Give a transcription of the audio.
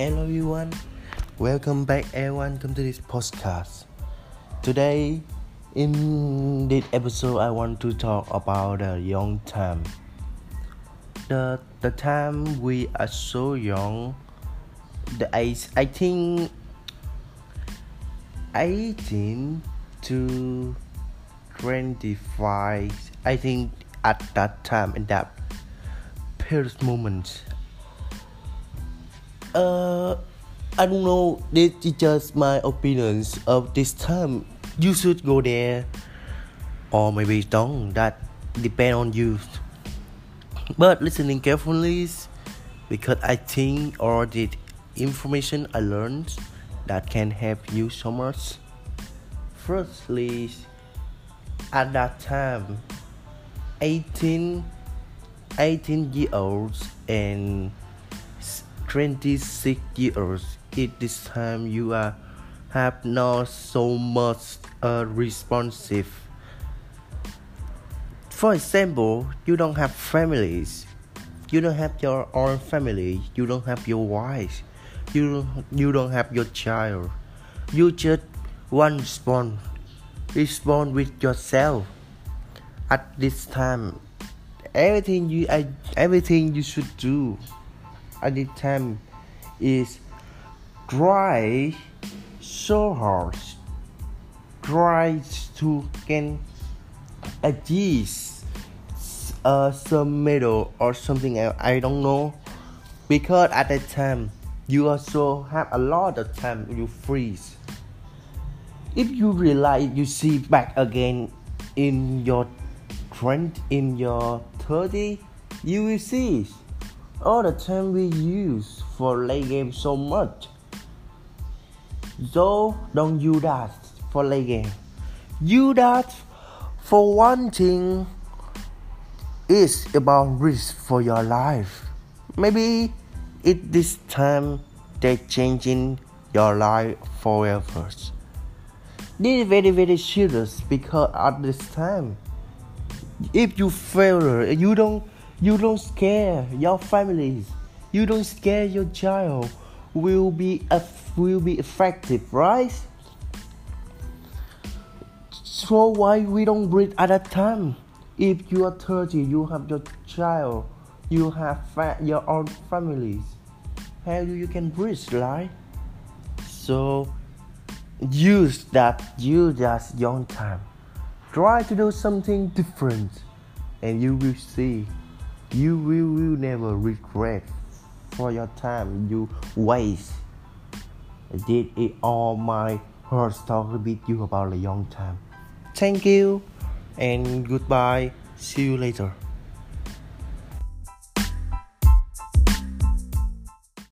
Hello everyone, welcome back everyone come to this podcast. Today, in this episode, I want to talk about the young time. The the time we are so young, the age I think 18 to 25. I think at that time in that period moment uh, I don't know. This is just my opinions of this time. You should go there, or maybe don't. That depend on you. But listening carefully, because I think all the information I learned that can help you so much. Firstly, at that time, 18, 18 year olds and 26 years. At this time you are have not so much uh, responsive. For example you don't have families. You don't have your own family. You don't have your wife. You you don't have your child. You just one respond respond with yourself. At this time everything you I, everything you should do at the time is try so hard try to get achieve uh, some medal or something else I don't know. Because at that time you also have a lot of time you freeze. If you realize you see back again in your 20 in your 30 you will see all the time we use for play game so much. So don't use that for play game. Use that for one thing is about risk for your life. Maybe it this time they changing your life forever. This is very very serious because at this time if you fail you don't you don't scare your families. You don't scare your child. Will be will be effective, right? So why we don't breed at that time? If you are 30, you have your child, you have your own families. How do you can breed, right? So use that use that young time. Try to do something different, and you will see you will, will never regret for your time you waste. I did it all my heart story with you about a young time. Thank you and goodbye. See you later.